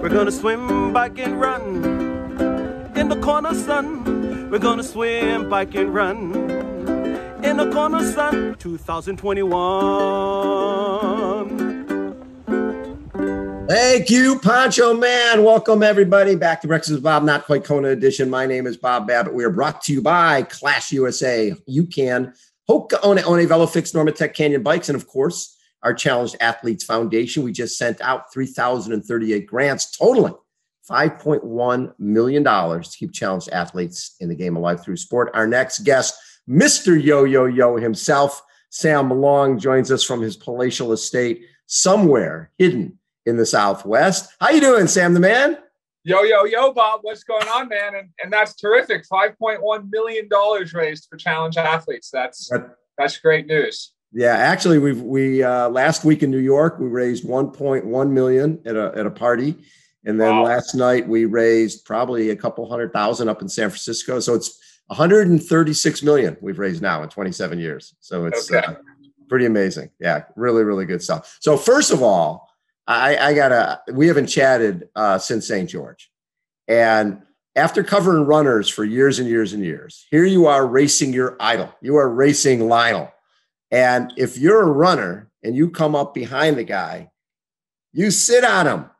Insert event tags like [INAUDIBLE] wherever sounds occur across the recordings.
We're gonna swim, bike, and run in the Kona sun. We're gonna swim, bike, and run in the Kona sun 2021. Thank you, Poncho Man. Welcome, everybody, back to Breakfast with Bob, not quite Kona edition. My name is Bob Babbitt. We are brought to you by Clash USA. You can Hoka One One VeloFix Normatec Canyon Bikes, and of course, our Challenged Athletes Foundation. We just sent out 3,038 grants totaling $5.1 million to keep challenged athletes in the game of life through sport. Our next guest, Mr. Yo Yo Yo himself, Sam Long, joins us from his palatial estate somewhere hidden in the Southwest. How you doing, Sam the man? Yo, yo, yo, Bob, what's going on, man? And, and that's terrific. $5.1 million raised for challenge athletes. That's that's great news. Yeah, actually, we've we uh, last week in New York we raised 1.1 million at a at a party, and then wow. last night we raised probably a couple hundred thousand up in San Francisco. So it's 136 million we've raised now in 27 years. So it's okay. uh, pretty amazing. Yeah, really, really good stuff. So first of all, I, I gotta. We haven't chatted uh, since St. George, and after covering runners for years and years and years, here you are racing your idol. You are racing Lionel, and if you're a runner and you come up behind the guy, you sit on him.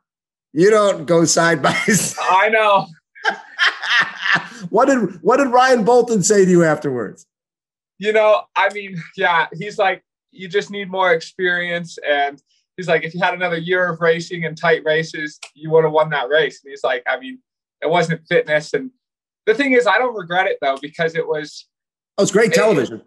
You don't go side by [LAUGHS] side. I know. [LAUGHS] what did what did Ryan Bolton say to you afterwards? You know, I mean, yeah, he's like, you just need more experience and he's like, if you had another year of racing and tight races, you would have won that race. And he's like, I mean, it wasn't fitness. And the thing is, I don't regret it though, because it was. Oh, it's great television. It,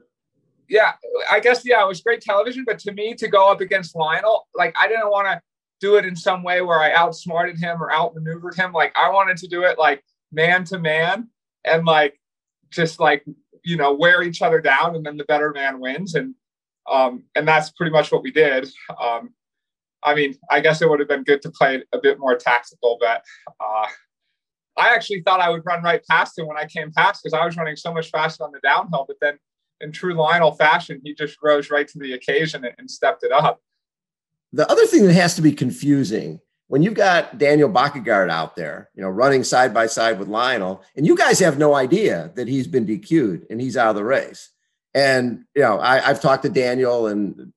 yeah, I guess, yeah, it was great television. But to me, to go up against Lionel, like, I didn't want to do it in some way where I outsmarted him or outmaneuvered him. Like, I wanted to do it like man to man and like just like, you know, wear each other down and then the better man wins. And, um, and that's pretty much what we did. Um, I mean, I guess it would have been good to play a bit more tactical, but uh, I actually thought I would run right past him when I came past because I was running so much faster on the downhill. But then, in true Lionel fashion, he just rose right to the occasion and, and stepped it up. The other thing that has to be confusing when you've got Daniel Bækkegård out there, you know, running side by side with Lionel, and you guys have no idea that he's been DQ'd and he's out of the race. And you know, I, have talked to Daniel, and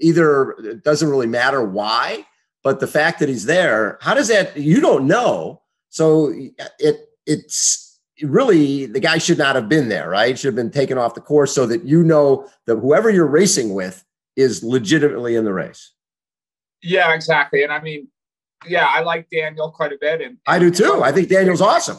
either it doesn't really matter why, but the fact that he's there, how does that you don't know? So it it's really the guy should not have been there, right? Should have been taken off the course so that you know that whoever you're racing with is legitimately in the race. Yeah, exactly. And I mean, yeah, I like Daniel quite a bit. And, and I do too. I think Daniel's awesome.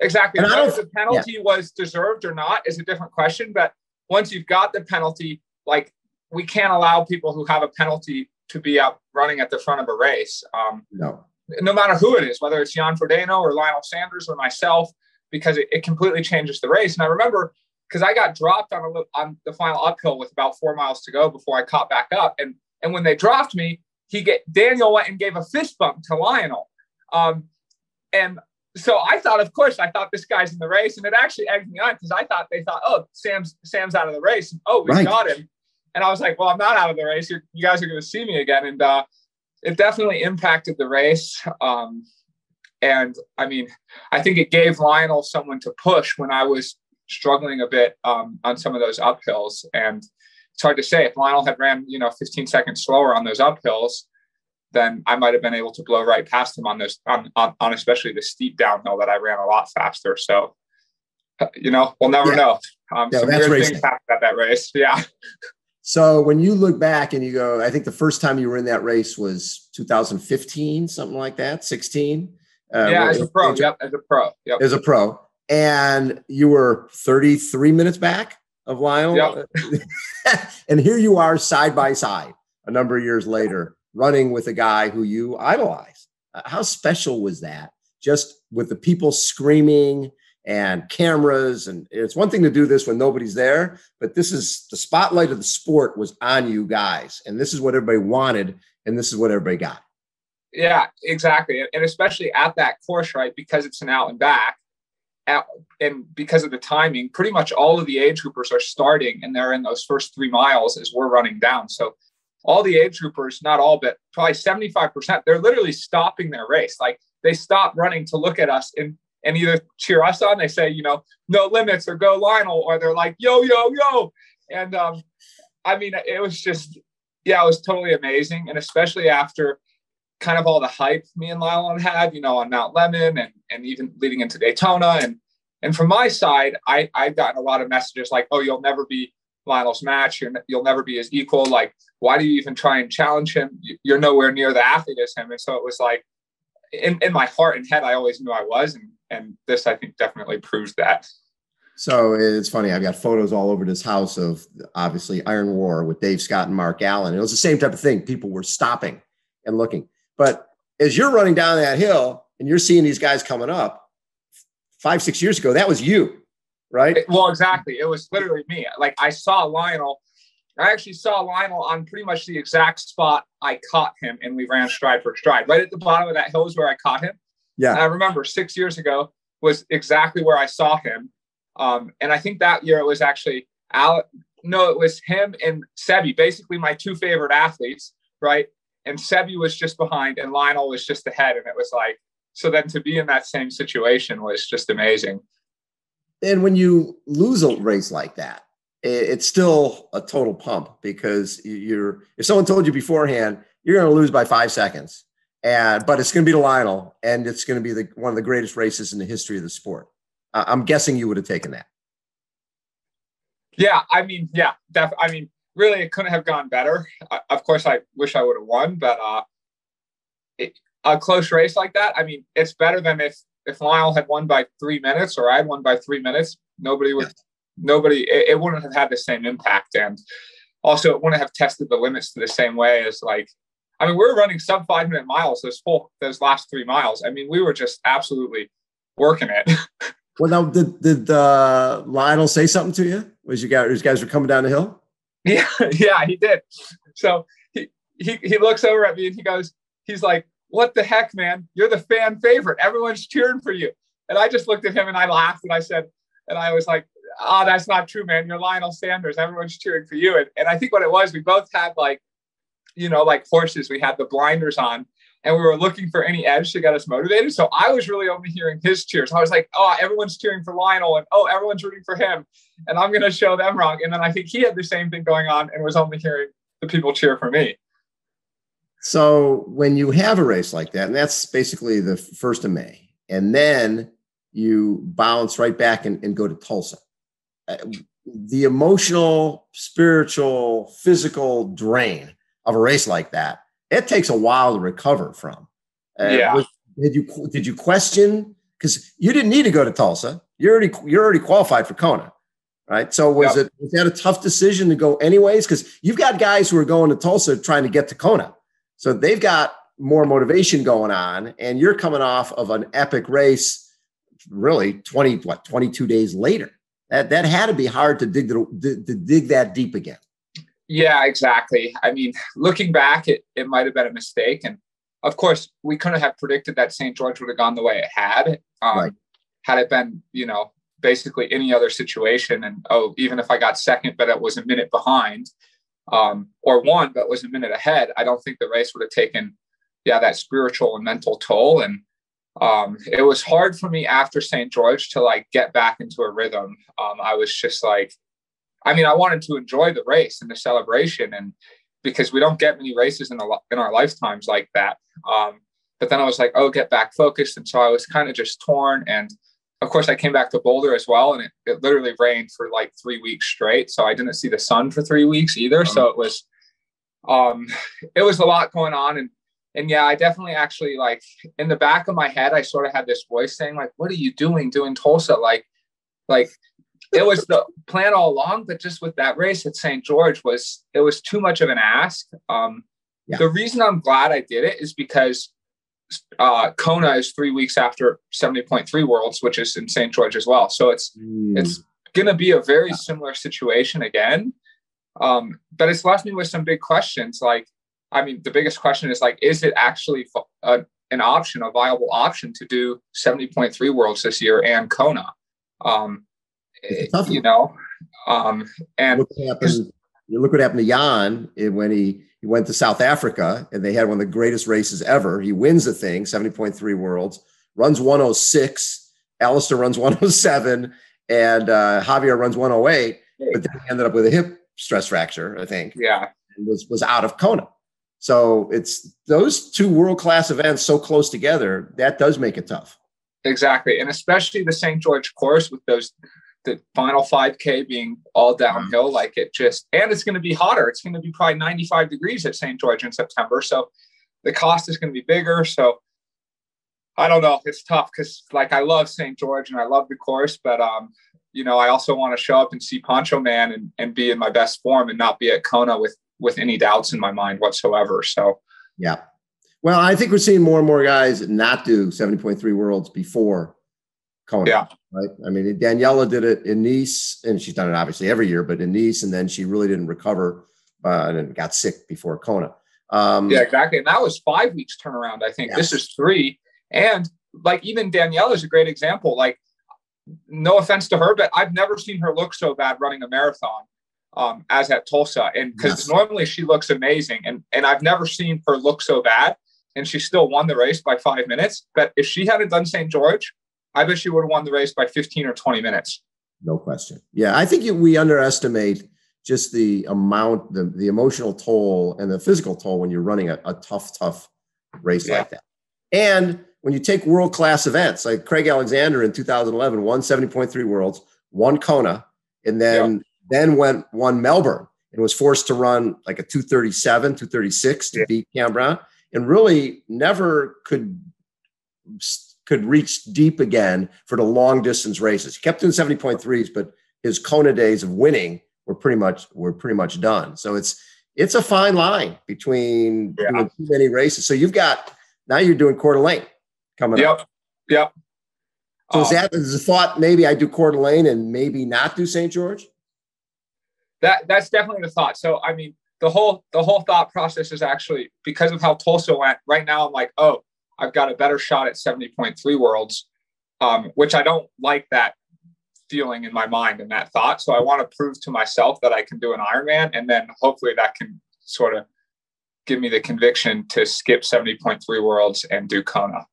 Exactly. And Whether the penalty yeah. was deserved or not is a different question. But once you've got the penalty, like we can't allow people who have a penalty to be up running at the front of a race. Um, no. No matter who it is, whether it's Jan Frodeno or Lionel Sanders or myself, because it, it completely changes the race. And I remember because I got dropped on a on the final uphill with about four miles to go before I caught back up. And and when they dropped me, he get Daniel went and gave a fist bump to Lionel. Um, and so I thought, of course, I thought this guy's in the race, and it actually egged me on because I thought they thought, oh, Sam's Sam's out of the race. Oh, we right. got him. And I was like, well, I'm not out of the race. You're, you guys are going to see me again. And uh, it definitely impacted the race. Um, and I mean, I think it gave Lionel someone to push when I was struggling a bit um, on some of those uphills. And it's hard to say if Lionel had ran, you know, 15 seconds slower on those uphills, then I might have been able to blow right past him on this, on, on, on especially the steep downhill that I ran a lot faster. So, you know, we'll never yeah. know. Um, yeah, some weird racing. things happened at that race. [LAUGHS] Yeah. So when you look back and you go, I think the first time you were in that race was 2015, something like that, 16. Uh, yeah, as a pro. Yep, as a pro. Yep. As a pro. And you were 33 minutes back of Lionel. Yep. [LAUGHS] and here you are side by side a number of years later, running with a guy who you idolize. Uh, how special was that? Just with the people screaming and cameras and it's one thing to do this when nobody's there but this is the spotlight of the sport was on you guys and this is what everybody wanted and this is what everybody got yeah exactly and especially at that course right because it's an out and back at, and because of the timing pretty much all of the age groupers are starting and they're in those first three miles as we're running down so all the age groupers, not all, but probably 75%, they're literally stopping their race. Like they stop running to look at us and, and either cheer us on, they say, you know, no limits or go Lionel, or they're like, yo, yo, yo. And um, I mean, it was just, yeah, it was totally amazing. And especially after kind of all the hype me and Lionel had, you know, on Mount Lemmon and, and even leading into Daytona. And, and from my side, I, I've gotten a lot of messages like, oh, you'll never be Lionel's match. You're, you'll never be his equal. Like, why do you even try and challenge him? You're nowhere near the athlete as him. And so it was like, in, in my heart and head, I always knew I was. And, and this, I think, definitely proves that. So it's funny. I've got photos all over this house of obviously Iron War with Dave Scott and Mark Allen. It was the same type of thing. People were stopping and looking. But as you're running down that hill and you're seeing these guys coming up, five, six years ago, that was you right? Well, exactly. It was literally me. Like I saw Lionel. I actually saw Lionel on pretty much the exact spot I caught him, and we ran stride for stride. Right at the bottom of that hill is where I caught him. Yeah. And I remember six years ago was exactly where I saw him. Um, and I think that year it was actually Al. No, it was him and Sebi, basically my two favorite athletes, right? And Sebi was just behind, and Lionel was just ahead, and it was like so. Then to be in that same situation was just amazing. And when you lose a race like that, it's still a total pump because you're if someone told you beforehand you're going to lose by five seconds, and but it's going to be the Lionel, and it's going to be the one of the greatest races in the history of the sport. I'm guessing you would have taken that. Yeah, I mean, yeah, def- I mean, really, it couldn't have gone better. Uh, of course, I wish I would have won, but uh, it, a close race like that, I mean, it's better than if if Lionel had won by three minutes or I had won by three minutes, nobody would, nobody, it, it, wouldn't have had the same impact. And also, it wouldn't have tested the limits to the same way as like, I mean, we were running sub five minute miles those full, those last three miles. I mean, we were just absolutely working it. [LAUGHS] well, now, did, did uh, Lionel say something to you? Was you guys, you guys were coming down the hill? [LAUGHS] Yeah, yeah, he did. So he, he, he looks over at me and he goes, he's like, what the heck, man? You're the fan favorite. Everyone's cheering for you. And I just looked at him and I laughed and I said, and I was like, oh, that's not true, man. You're Lionel Sanders. Everyone's cheering for you. And, and I think what it was, we both had like, you know, like horses, we had the blinders on and we were looking for any edge to get us motivated. So I was really only hearing his cheers. I was like, oh, everyone's cheering for Lionel and oh, everyone's rooting for him. And I'm going to show them wrong. And then I think he had the same thing going on and was only hearing the people cheer for me. So when you have a race like that, and that's basically the first of May, and then you bounce right back and, and go to Tulsa. Uh, the emotional, spiritual, physical drain of a race like that, it takes a while to recover from. Uh, yeah. Was, did you did you question because you didn't need to go to Tulsa? You're already you're already qualified for Kona, right? So was yep. it was that a tough decision to go anyways? Because you've got guys who are going to Tulsa trying to get to Kona. So they've got more motivation going on, and you're coming off of an epic race, really 20, what, 22 days later. That, that had to be hard to dig, to, to dig that deep again. Yeah, exactly. I mean, looking back, it, it might have been a mistake. And of course, we couldn't have predicted that St. George would have gone the way it had. Um, right. Had it been, you know, basically any other situation. And oh, even if I got second, but it was a minute behind, um, or one but was a minute ahead, I don't think the race would have taken, yeah, that spiritual and mental toll. And um, it was hard for me after St. George to like get back into a rhythm. Um, I was just like, I mean, I wanted to enjoy the race and the celebration, and because we don't get many races in, a, in our lifetimes like that. Um, but then I was like, oh, get back focused, and so I was kind of just torn and of course, I came back to Boulder as well, and it, it literally rained for like three weeks straight. So I didn't see the sun for three weeks either. So it was, um, [LAUGHS] it was a lot going on, and and yeah, I definitely actually like in the back of my head, I sort of had this voice saying like, "What are you doing doing Tulsa?" Like, like it was the plan all along, but just with that race at St. George was it was too much of an ask. Um, yeah. The reason I'm glad I did it is because uh, Kona is three weeks after 70.3 Worlds, which is in St. George as well. So it's mm. it's going to be a very yeah. similar situation again. Um, but it's left me with some big questions. Like, I mean, the biggest question is like, is it actually a, an option, a viable option to do 70.3 Worlds this year and Kona? Um, you know, um, and look what happened. You look what happened to Jan when he he went to South Africa and they had one of the greatest races ever. He wins the thing, 70.3 worlds, runs 106. Alistair runs 107 and uh, Javier runs 108, but then he ended up with a hip stress fracture, I think. Yeah. And was, was out of Kona. So it's those two world class events so close together, that does make it tough. Exactly. And especially the St. George course with those the final 5K being all downhill, like it just, and it's going to be hotter. It's going to be probably 95 degrees at St. George in September. So the cost is going to be bigger. So I don't know. It's tough because, like, I love St. George and I love the course, but, um, you know, I also want to show up and see Poncho Man and, and be in my best form and not be at Kona with with any doubts in my mind whatsoever. So, yeah. Well, I think we're seeing more and more guys not do 70.3 worlds before Kona. Yeah. Right. I mean, Daniela did it in Nice, and she's done it obviously every year, but in Nice, and then she really didn't recover uh, and got sick before Kona. Um, yeah, exactly. And that was five weeks turnaround. I think yes. this is three. And like even Daniela is a great example. Like, no offense to her, but I've never seen her look so bad running a marathon um, as at Tulsa. And because yes. normally she looks amazing, and and I've never seen her look so bad. And she still won the race by five minutes. But if she hadn't done St. George, I bet you would have won the race by 15 or 20 minutes. No question. Yeah, I think we underestimate just the amount, the, the emotional toll and the physical toll when you're running a, a tough, tough race yeah. like that. And when you take world class events like Craig Alexander in 2011 won 70.3 worlds, won Kona, and then then went won Melbourne and was forced to run like a 237, 236 to yeah. beat Cam Brown, and really never could could reach deep again for the long distance races. He kept in 70.3s, but his Kona days of winning were pretty much were pretty much done. So it's it's a fine line between yeah. doing too many races. So you've got now you're doing Coeur d'Alene coming yep. up. Yep. Yep. So um, is that is the thought maybe I do Coeur d'Alene and maybe not do St. George? That that's definitely the thought. So I mean the whole the whole thought process is actually because of how Tulsa went. Right now I'm like, oh, I've got a better shot at 70.3 worlds, um, which I don't like that feeling in my mind and that thought. So I want to prove to myself that I can do an Ironman, and then hopefully that can sort of give me the conviction to skip 70.3 worlds and do Kona.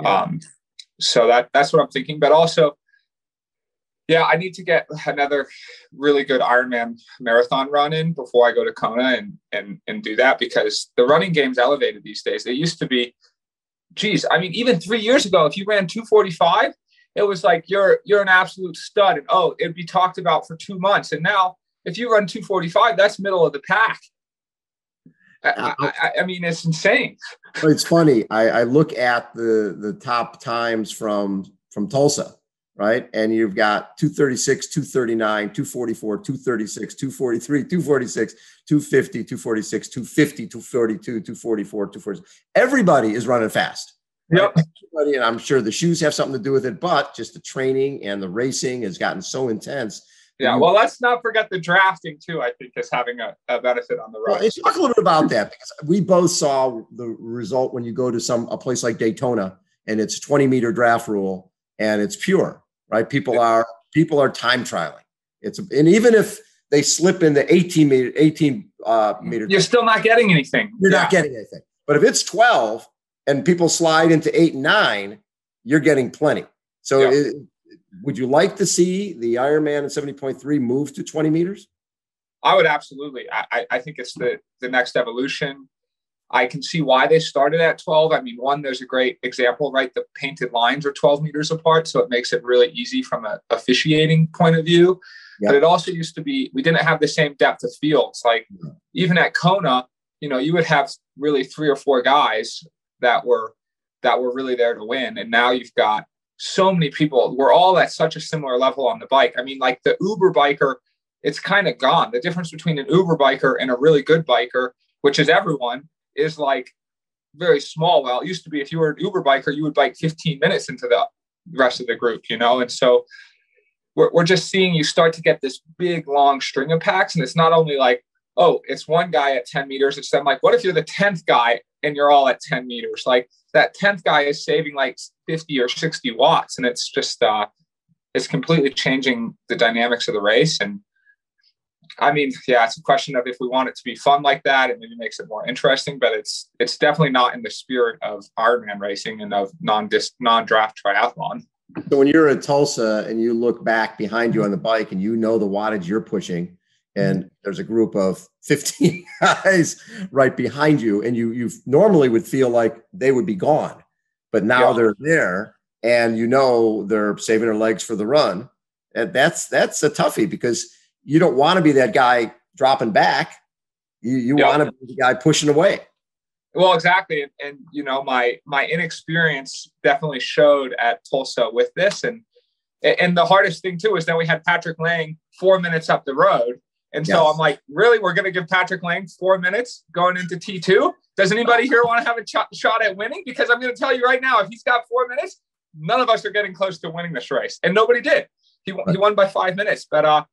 Yeah. Um, so that that's what I'm thinking. But also, yeah, I need to get another really good Ironman marathon run in before I go to Kona and and and do that because the running game's elevated these days. It used to be geez, I mean, even three years ago, if you ran 245, it was like you're you're an absolute stud, and oh, it'd be talked about for two months. And now, if you run 245, that's middle of the pack. I, I, I mean, it's insane. It's funny. I, I look at the the top times from from Tulsa, right? And you've got 236, 239, 244, 236, 243, 246, 250, 246, 250, 242, 244, 240. Everybody is running fast. Right? Yep. Everybody, and I'm sure the shoes have something to do with it, but just the training and the racing has gotten so intense. Yeah, well, let's not forget the drafting too. I think is having a, a benefit on the road. Well, talk a little bit about that because we both saw the result when you go to some a place like Daytona and it's 20 meter draft rule and it's pure right? People are people are time trialing. It's and even if they slip in the 18 meter 18 uh, meter, you're still not getting anything. You're yeah. not getting anything. But if it's 12 and people slide into eight and nine, you're getting plenty. So yeah. it, would you like to see the Ironman in 70.3 move to 20 meters? I would absolutely. I, I think it's the the next evolution. I can see why they started at 12. I mean, one, there's a great example, right? The painted lines are 12 meters apart, so it makes it really easy from an officiating point of view. Yep. But it also used to be, we didn't have the same depth of fields. Like even at Kona, you know, you would have really three or four guys that were that were really there to win. And now you've got so many people. We're all at such a similar level on the bike. I mean, like the Uber biker, it's kind of gone. The difference between an Uber biker and a really good biker, which is everyone, is like very small. Well, it used to be if you were an Uber biker, you would bike 15 minutes into the rest of the group, you know? And so we're, we're just seeing you start to get this big, long string of packs. And it's not only like, oh, it's one guy at 10 meters. It's then like, what if you're the 10th guy and you're all at 10 meters? Like that 10th guy is saving like 50 or 60 watts. And it's just, uh, it's completely changing the dynamics of the race. And I mean, yeah, it's a question of if we want it to be fun like that, it maybe makes it more interesting. But it's it's definitely not in the spirit of Ironman racing and of non non draft triathlon. So when you're in Tulsa and you look back behind you on the bike and you know the wattage you're pushing, and mm-hmm. there's a group of [LAUGHS] 15 guys right behind you, and you you normally would feel like they would be gone, but now yeah. they're there, and you know they're saving their legs for the run, and that's that's a toughie because you don't want to be that guy dropping back. You you yep. want to be the guy pushing away. Well, exactly, and, and, you know my my inexperience definitely showed at Tulsa with this, and and the hardest thing too is that we had Patrick Lange four minutes up the road, and so yes. I'm like, really, we're going to give Patrick Lange four minutes going into T two? Does anybody here want to have a ch- shot at winning? Because I'm going to tell you right now, if he's got four minutes, none of us are getting close to winning this race, and nobody did. He he won by five minutes, but uh,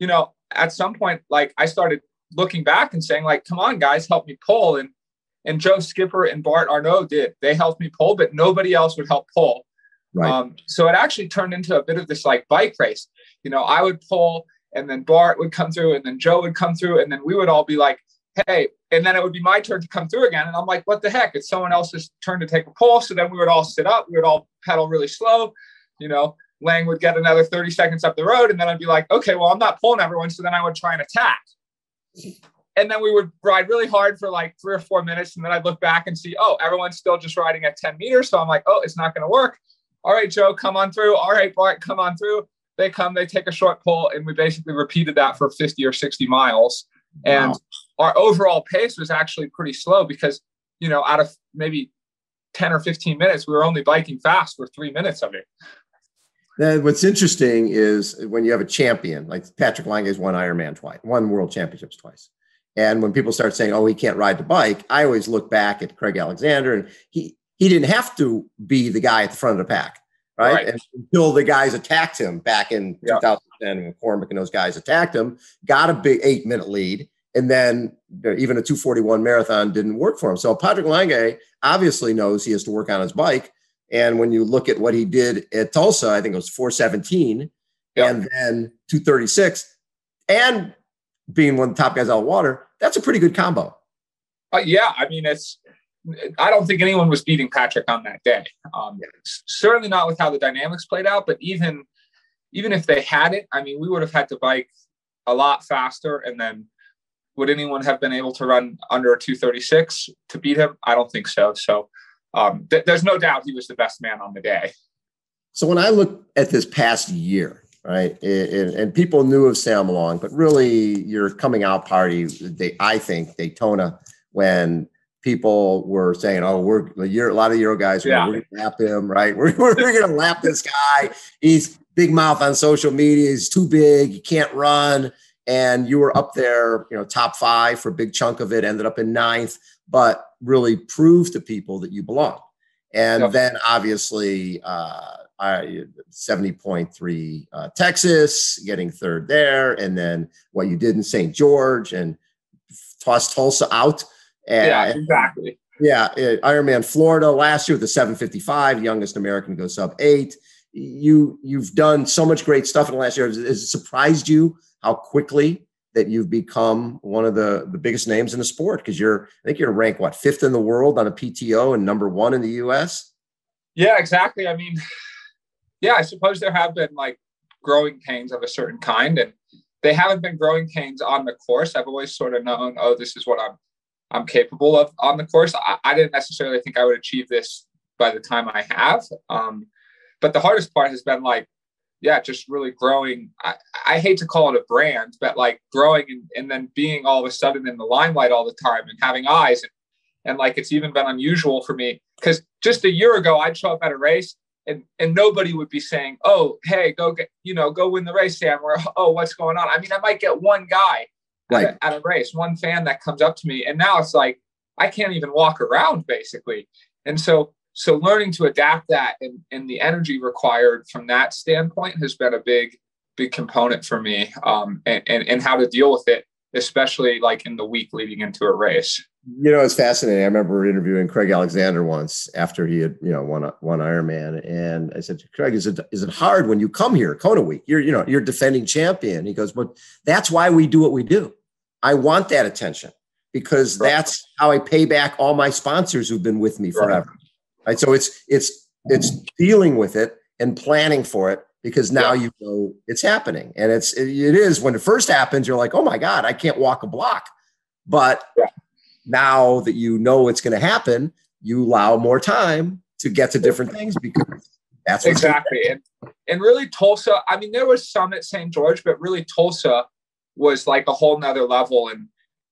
you know, at some point, like I started looking back and saying, like, come on, guys, help me pull. And and Joe Skipper and Bart Aernouts did. They helped me pull, but nobody else would help pull. Right. Um, so it actually turned into a bit of this like bike race. You know, I would pull and then Bart would come through and then Joe would come through and then we would all be like, hey, and then it would be my turn to come through again. And I'm like, what the heck? It's someone else's turn to take a pull. So then we would all sit up, we would all pedal really slow, you know, Lange would get another 30 seconds up the road. And then I'd be like, okay, well, I'm not pulling everyone. So then I would try and attack. And then we would ride really hard for like three or four minutes. And then I'd look back and see, oh, everyone's still just riding at 10 meters. So I'm like, oh, it's not going to work. All right, Joe, come on through. All right, Bart, come on through. They come, they take a short pull. And we basically repeated that for 50 or 60 miles. And wow. our overall pace was actually pretty slow because, you know, out of maybe 10 or 15 minutes, we were only biking fast for three minutes of it. Then what's interesting is when you have a champion like Patrick Lange has won Ironman twice, won World Championships twice. And when people start saying, "Oh, he can't ride the bike," I always look back at Craig Alexander, and he he didn't have to be the guy at the front of the pack, right? right. And until the guys attacked him back in yeah. 2010, when McCormack and those guys attacked him, got a big eight minute lead, and then even a 241 marathon didn't work for him. So Patrick Lange obviously knows he has to work on his bike and when you look at what he did at Tulsa, I think it was 417 yep. and then 236 and being one of the top guys out of water, that's a pretty good combo. Uh, yeah. I mean, it's, I don't think anyone was beating Patrick on that day. Um, certainly not with how the dynamics played out, but even, even if they had it, I mean, we would have had to bike a lot faster. And then would anyone have been able to run under a 236 to beat him? I don't think so. So, um, th- there's no doubt he was the best man on the day. So when I look at this past year, right, and, and people knew of Sam Long, but really your coming out party, they, I think Daytona, when people were saying, "Oh, we're a, year, a lot of Euro guys, yeah. we're going to lap him, right? [LAUGHS] We're, we're going [LAUGHS] to lap this guy. He's big mouth on social media. He's too big. He can't run." And you were up there, you know, top five for a big chunk of it. Ended up in ninth but really proved to people that you belong. And yep. then obviously, uh, I 70.3 uh, Texas, getting third there, and then what you did in St. George and tossed Tulsa out. And, yeah, exactly. Yeah, Ironman Florida last year with the 755, youngest American goes sub eight. You you've done so much great stuff in the last year. Has it surprised you how quickly that you've become one of the the biggest names in the sport because you're I think you're ranked what fifth in the world on a PTO and number one in the U.S. Yeah, exactly. I mean, yeah, I suppose there have been like growing pains of a certain kind, and they haven't been growing pains on the course. I've always sort of known, oh, this is what I'm I'm capable of on the course. I, I didn't necessarily think I would achieve this by the time I have. Um, but the hardest part has been like yeah, just really growing. I, I, hate to call it a brand, but like growing and, and then being all of a sudden in the limelight all the time and having eyes. And, and like it's even been unusual for me because just a year ago, I'd show up at a race and, and nobody would be saying, oh, hey, go get, you know, go win the race, Sam, or oh, what's going on? I mean, I might get one guy right. at, a, at a race, one fan that comes up to me. And now it's like, I can't even walk around basically. And so so learning to adapt that and, and the energy required from that standpoint has been a big big component for me um, and, and, and how to deal with it especially like in the week leading into a race You know, it's fascinating. I remember interviewing Craig Alexander once after he had, you know, won one Ironman, and I said, "Craig, is it is it hard when you come here, Kona Week? You're, you know, you're defending champion." He goes, "But that's why we do what we do. I want that attention because right. that's how I pay back all my sponsors who've been with me forever." Right. right? So it's it's it's dealing with it and planning for it because now yeah. you know it's happening, and it's it is when it first happens, you're like, "Oh my god, I can't walk a block," but yeah now that you know it's going to happen, you allow more time to get to different things because that's exactly. And, and really Tulsa, I mean, there was some at St. George, but really Tulsa was like a whole nother level. And,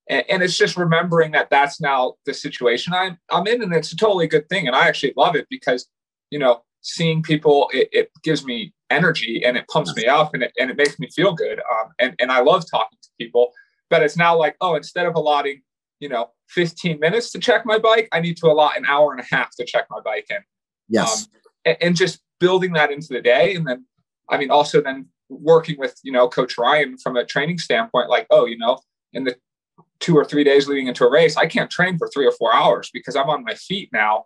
and, and it's just remembering that that's now the situation I'm, I'm in. And it's a totally good thing. And I actually love it because, you know, seeing people, it, it gives me energy and it pumps me up and it, and it makes me feel good. Um, and, and I love talking to people, but it's now like, oh, instead of allotting, you know, 15 minutes to check my bike, I need to allot an hour and a half to check my bike in. Yes. Um, and, and, just building that into the day. And then, I mean, also then working with, you know, Coach Ryan from a training standpoint, like, oh, you know, in the two or three days leading into a race, I can't train for three or four hours because I'm on my feet now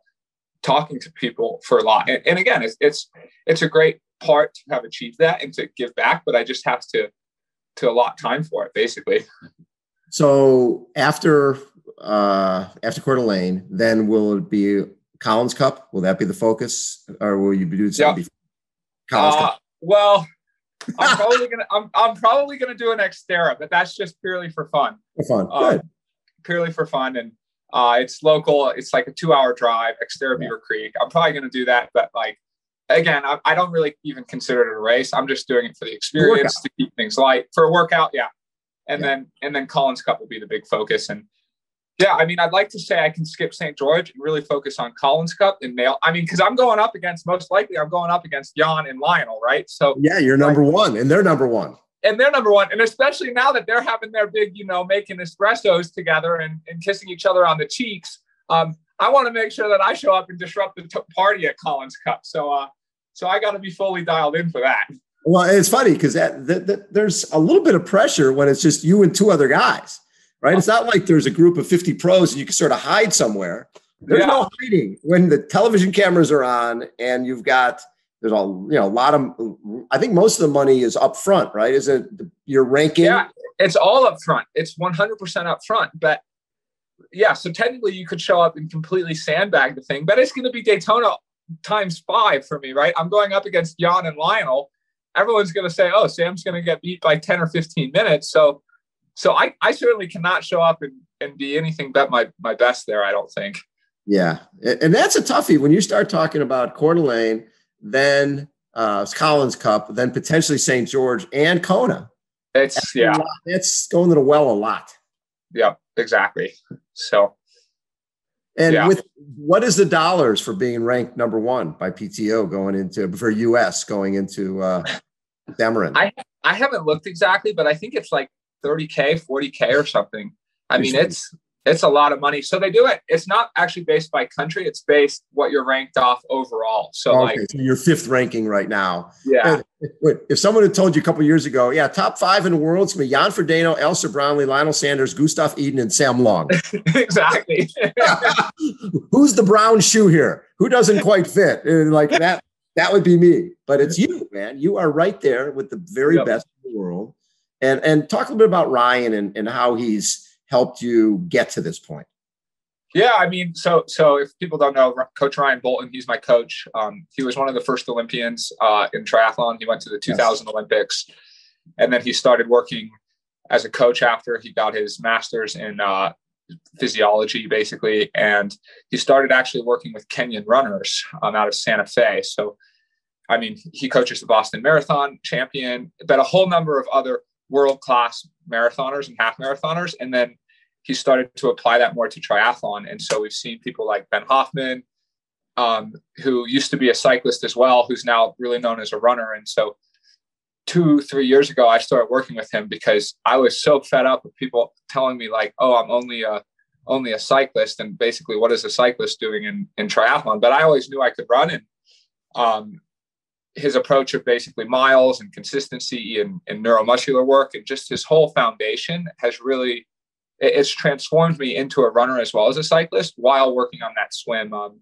talking to people for a lot. And, and again, it's, it's, it's a great part to have achieved that and to give back, but I just have to, to allot time for it basically. So after uh, after Coeur d'Alene, then will it be Collins Cup? Will that be the focus, or will you be doing something? Yep. Collins uh, Cup. Well, I'm probably gonna I'm, I'm probably gonna do an Xterra, but that's just purely for fun. For fun, uh, good. Purely for fun, and uh, it's local. It's like a two hour drive, Xterra yeah. Beaver Creek. I'm probably gonna do that, but like again, I, I, don't really even consider it a race. I'm just doing it for the experience to keep things light for a workout. Yeah, and yeah. then and then Collins Cup will be the big focus and yeah, I mean, I'd like to say I can skip St. George and really focus on Collins Cup and nail. I mean, because I'm going up against most likely I'm going up against Jan and Lionel, right? So yeah, you're number like, one, and they're number one, and they're number one, and especially now that they're having their big, you know, making espressos together and, and kissing each other on the cheeks. Um, I want to make sure that I show up and disrupt the t- party at Collins Cup. So, uh, so I got to be fully dialed in for that. Well, it's funny because that, that, that, there's a little bit of pressure when it's just you and two other guys right? It's not like there's a group of 50 pros and you can sort of hide somewhere. There's yeah. no hiding when the television cameras are on and you've got there's a you know a lot of I think most of the money is up front, right? Is it your ranking? Yeah, it's all up front. It's 100% up front, but yeah, so technically you could show up and completely sandbag the thing, but it's going to be Daytona times five for me, right? I'm going up against Jan and Lionel. Everyone's going to say, "Oh, Sam's going to get beat by 10 or 15 minutes." So so I, I certainly cannot show up and, and be anything but my, my best there, I don't think. Yeah. And that's a toughie when you start talking about Coeur d'Alene, then uh, Collins Cup, then potentially St. George and Kona. It's, that's yeah. It's going to the well a lot. Yeah, exactly. So, and yeah. with what is the dollars for being ranked number one by PTO going into for US going into uh, I I haven't looked exactly, but I think it's like 30k 40k or something. I mean it's it's a lot of money. So they do it. It's not actually based by country. It's based what you're ranked off overall. So okay, like so you're fifth ranking right now. Yeah. If, if someone had told you a couple years ago yeah top five in the world it's going to be jan frodeno alistair brownlee lionel sanders gustav Iden, and sam long. [LAUGHS] Exactly. [LAUGHS] Who's the brown shoe here? Who doesn't quite fit? And like that that would be me but it's you man you are right there with the very yep. best in the world and and talk a little bit about Ryan and, and how he's helped you get to this point. Yeah, I mean, so so if people don't know, Coach Ryan Bolton, he's my coach. Um, he was one of the first Olympians uh, in triathlon. He went to the 2000 yes. Olympics, and then he started working as a coach after he got his master's in uh, physiology, basically. And he started actually working with Kenyan runners um, out of Santa Fe. So, I mean, he coaches the Boston Marathon champion, but a whole number of other world class marathoners and half marathoners. And then he started to apply that more to triathlon. And so we've seen people like Ben Hoffman, um, who used to be a cyclist as well, who's now really known as a runner. And so two, three years ago, I started working with him because I was so fed up with people telling me like, oh, I'm only a only a cyclist and basically what is a cyclist doing in, in triathlon but i always knew i could run and um, his approach of basically miles and consistency and, and neuromuscular work and just his whole foundation has really it, it's transformed me into a runner as well as a cyclist while working on that swim. Um,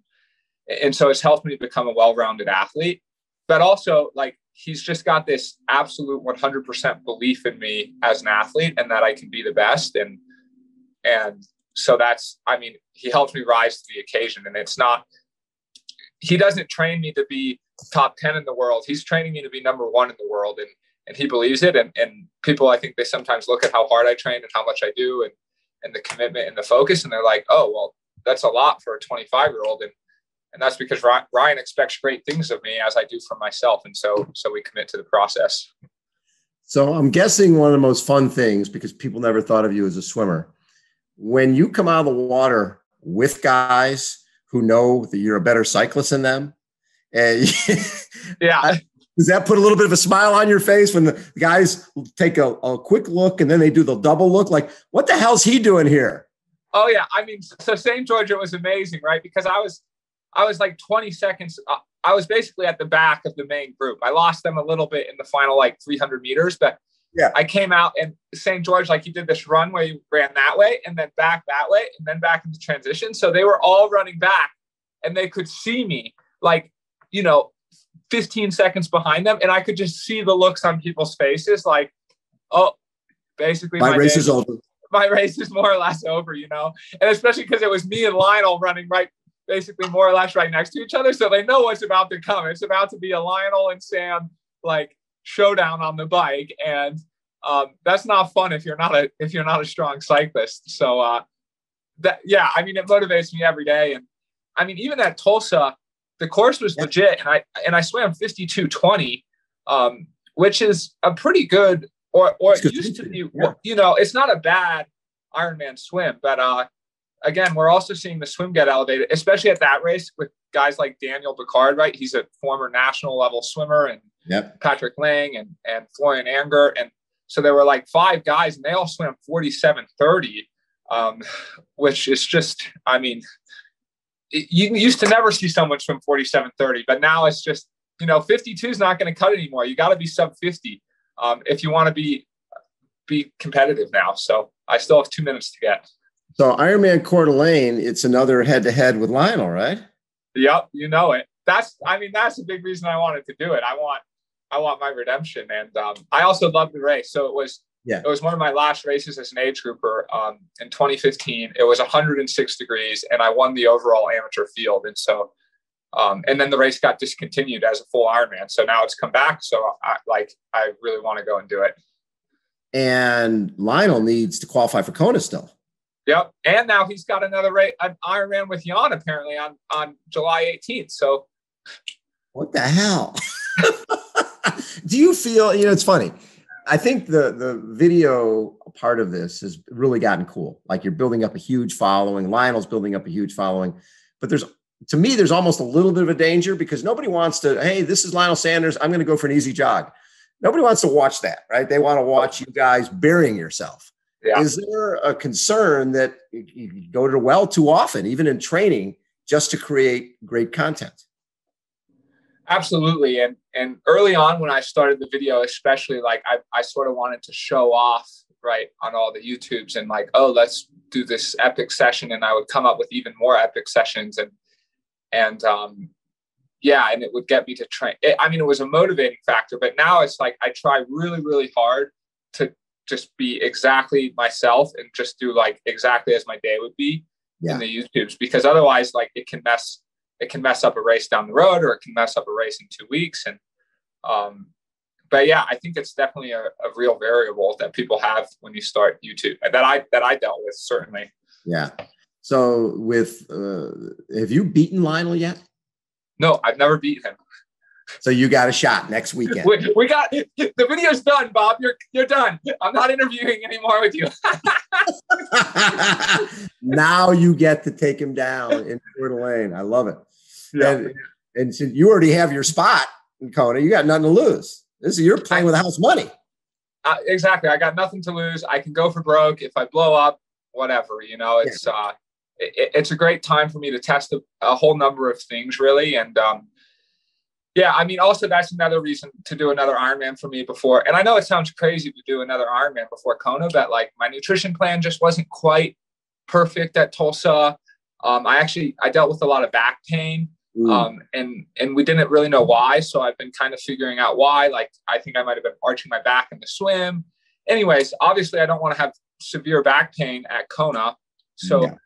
and so it's helped me become a well-rounded athlete. But also, like he's just got this absolute 100% belief in me as an athlete and that I can be the best. And and so that's, I mean, he helps me rise to the occasion. And it's not, he doesn't train me to be top 10 in the world. He's training me to be number one in the world. And, and he believes it. And, and people, I think they sometimes look at how hard I train and how much I do and, and the commitment and the focus. And they're like, oh, well, that's a lot for a 25 year old. And, and that's because Ryan expects great things of me as I do for myself. And so, so we commit to the process. So I'm guessing one of the most fun things because people never thought of you as a swimmer when you come out of the water with guys who know that you're a better cyclist than them, and [LAUGHS] yeah. Does that put a little bit of a smile on your face when the guys take a, a quick look and then they do the double look? Like, what the hell's he doing here? Oh yeah, I mean, so St. George was amazing, right? Because I was, I was like 20 seconds. Uh, I was basically at the back of the main group. I lost them a little bit in the final like 300 meters, but yeah. I came out and St. George, like you did this run where you ran that way and then back that way and then back into transition. So they were all running back and they could see me like, you know, 15 seconds behind them. And I could just see the looks on people's faces like, oh, basically my, my race day, is over. [LAUGHS] My race is more or less over, you know, and especially because it was me and Lionel running right, basically more or less right next to each other. So they know what's about to come. It's about to be a Lionel and Sam like showdown on the bike, and um, that's not fun if you're not a if you're not a strong cyclist. So uh, that yeah, I mean it motivates me every day, and I mean even at Tulsa, the course was yeah. legit, and I and I swam 52:20, um, which is a pretty good or or it used to be. Yeah. You know, it's not a bad Ironman swim, but uh, again, we're also seeing the swim get elevated, especially at that race with guys like Daniel Picard, right? He's a former national level swimmer and yep. Patrick Lange and, and Florian Angert. And so there were like five guys and they all swam 47 30, um, which is just, I mean, it, you used to never see someone swim 47 30, but now it's just, you know, 52 is not going to cut anymore. You got to be sub 50 um, if you want to be be competitive now. So I still have two minutes to get. So Ironman Coeur d'Alene, it's another head to head with Lionel, right? Yep, you know it. That's I mean that's a big reason I wanted to do it. I want I want my redemption, and um, I also love the race. So it was yeah it was one of my last races as an age grouper um, in 2015. It was 106 degrees, and I won the overall amateur field. And so um, and then the race got discontinued as a full Ironman. So now it's come back. So I like I really want to go and do it. And Lionel needs to qualify for Kona still. Yep. And now he's got another race, an Ironman with Jan apparently on, on July 18th. So what the hell? [LAUGHS] Do you feel, you know, it's funny. I think the the video part of this has really gotten cool. Like you're building up a huge following. Lionel's building up a huge following. But there's to me, there's almost a little bit of a danger because nobody wants to, hey, this is Lionel Sanders. I'm going to go for an easy jog. Nobody wants to watch that, right? They want to watch you guys burying yourself. Yeah. Is there a concern that you go to the well too often, even in training, just to create great content? Absolutely. And and early on when I started the video, especially like I, I sort of wanted to show off right on all the YouTubes and like, oh, let's do this epic session. And I would come up with even more epic sessions and and um yeah, and it would get me to train. It, I mean, it was a motivating factor, but now it's like I try really, really hard to just be exactly myself and just do like exactly as my day would be yeah. in the YouTubes. Because otherwise like it can mess it can mess up a race down the road or it can mess up a race in two weeks. And um but yeah I think it's definitely a, a real variable that people have when you start YouTube that I that I dealt with certainly. Yeah. So with uh have you beaten Lionel yet? No I've never beaten him so you got a shot next weekend. We, we, got the video's done, Bob. You're you're done. I'm not interviewing anymore with you. [LAUGHS] now you get to take him down in Coeur d'Alene. I love it. Yeah. And, and since you already have your spot in Kona, you got nothing to lose. This is you're playing with house money. Uh, exactly. I got nothing to lose. I can go for broke if I blow up. Whatever. You know, it's yeah. uh, it, it's a great time for me to test a, a, whole number of things, really, and um, Yeah, I mean, also that's another reason to do another Ironman for me before. And I know it sounds crazy to do another Ironman before Kona, but like my nutrition plan just wasn't quite perfect at Tulsa. Um, I actually I dealt with a lot of back pain, um, and and we didn't really know why. So I've been kind of figuring out why. Like I think I might have been arching my back in the swim. Anyways, obviously I don't want to have severe back pain at Kona, so.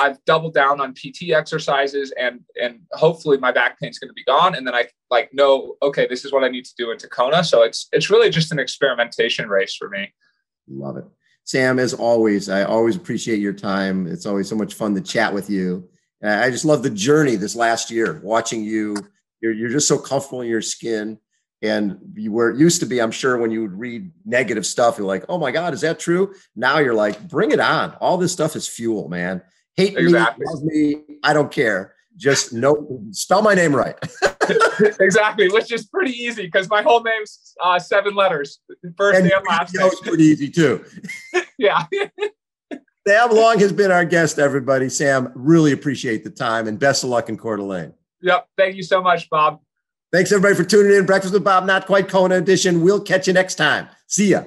I've doubled down on PT exercises and and hopefully my back pain is going to be gone and then I like know okay this is what I need to do in Kona so it's it's really just an experimentation race for me. Love it. Sam as always I always appreciate your time. It's always so much fun to chat with you. I just love the journey this last year watching you you're you're just so comfortable in your skin and you were used to be i'm sure when you would read negative stuff you're like oh my god is that true now you're like bring it on all this stuff is fuel man hate exactly. me, me, I don't care. Just [LAUGHS] no, spell my name right. [LAUGHS] exactly, which is pretty easy because my whole name's uh, seven letters, first and, and last name. pretty easy too. [LAUGHS] yeah. Sam Long has been our guest, everybody. Sam, really appreciate the time and best of luck in Coeur d'Alene. Yep. Thank you so much, Bob. Thanks, everybody, for tuning in. Breakfast with Bob, not quite Kona edition. We'll catch you next time. See ya.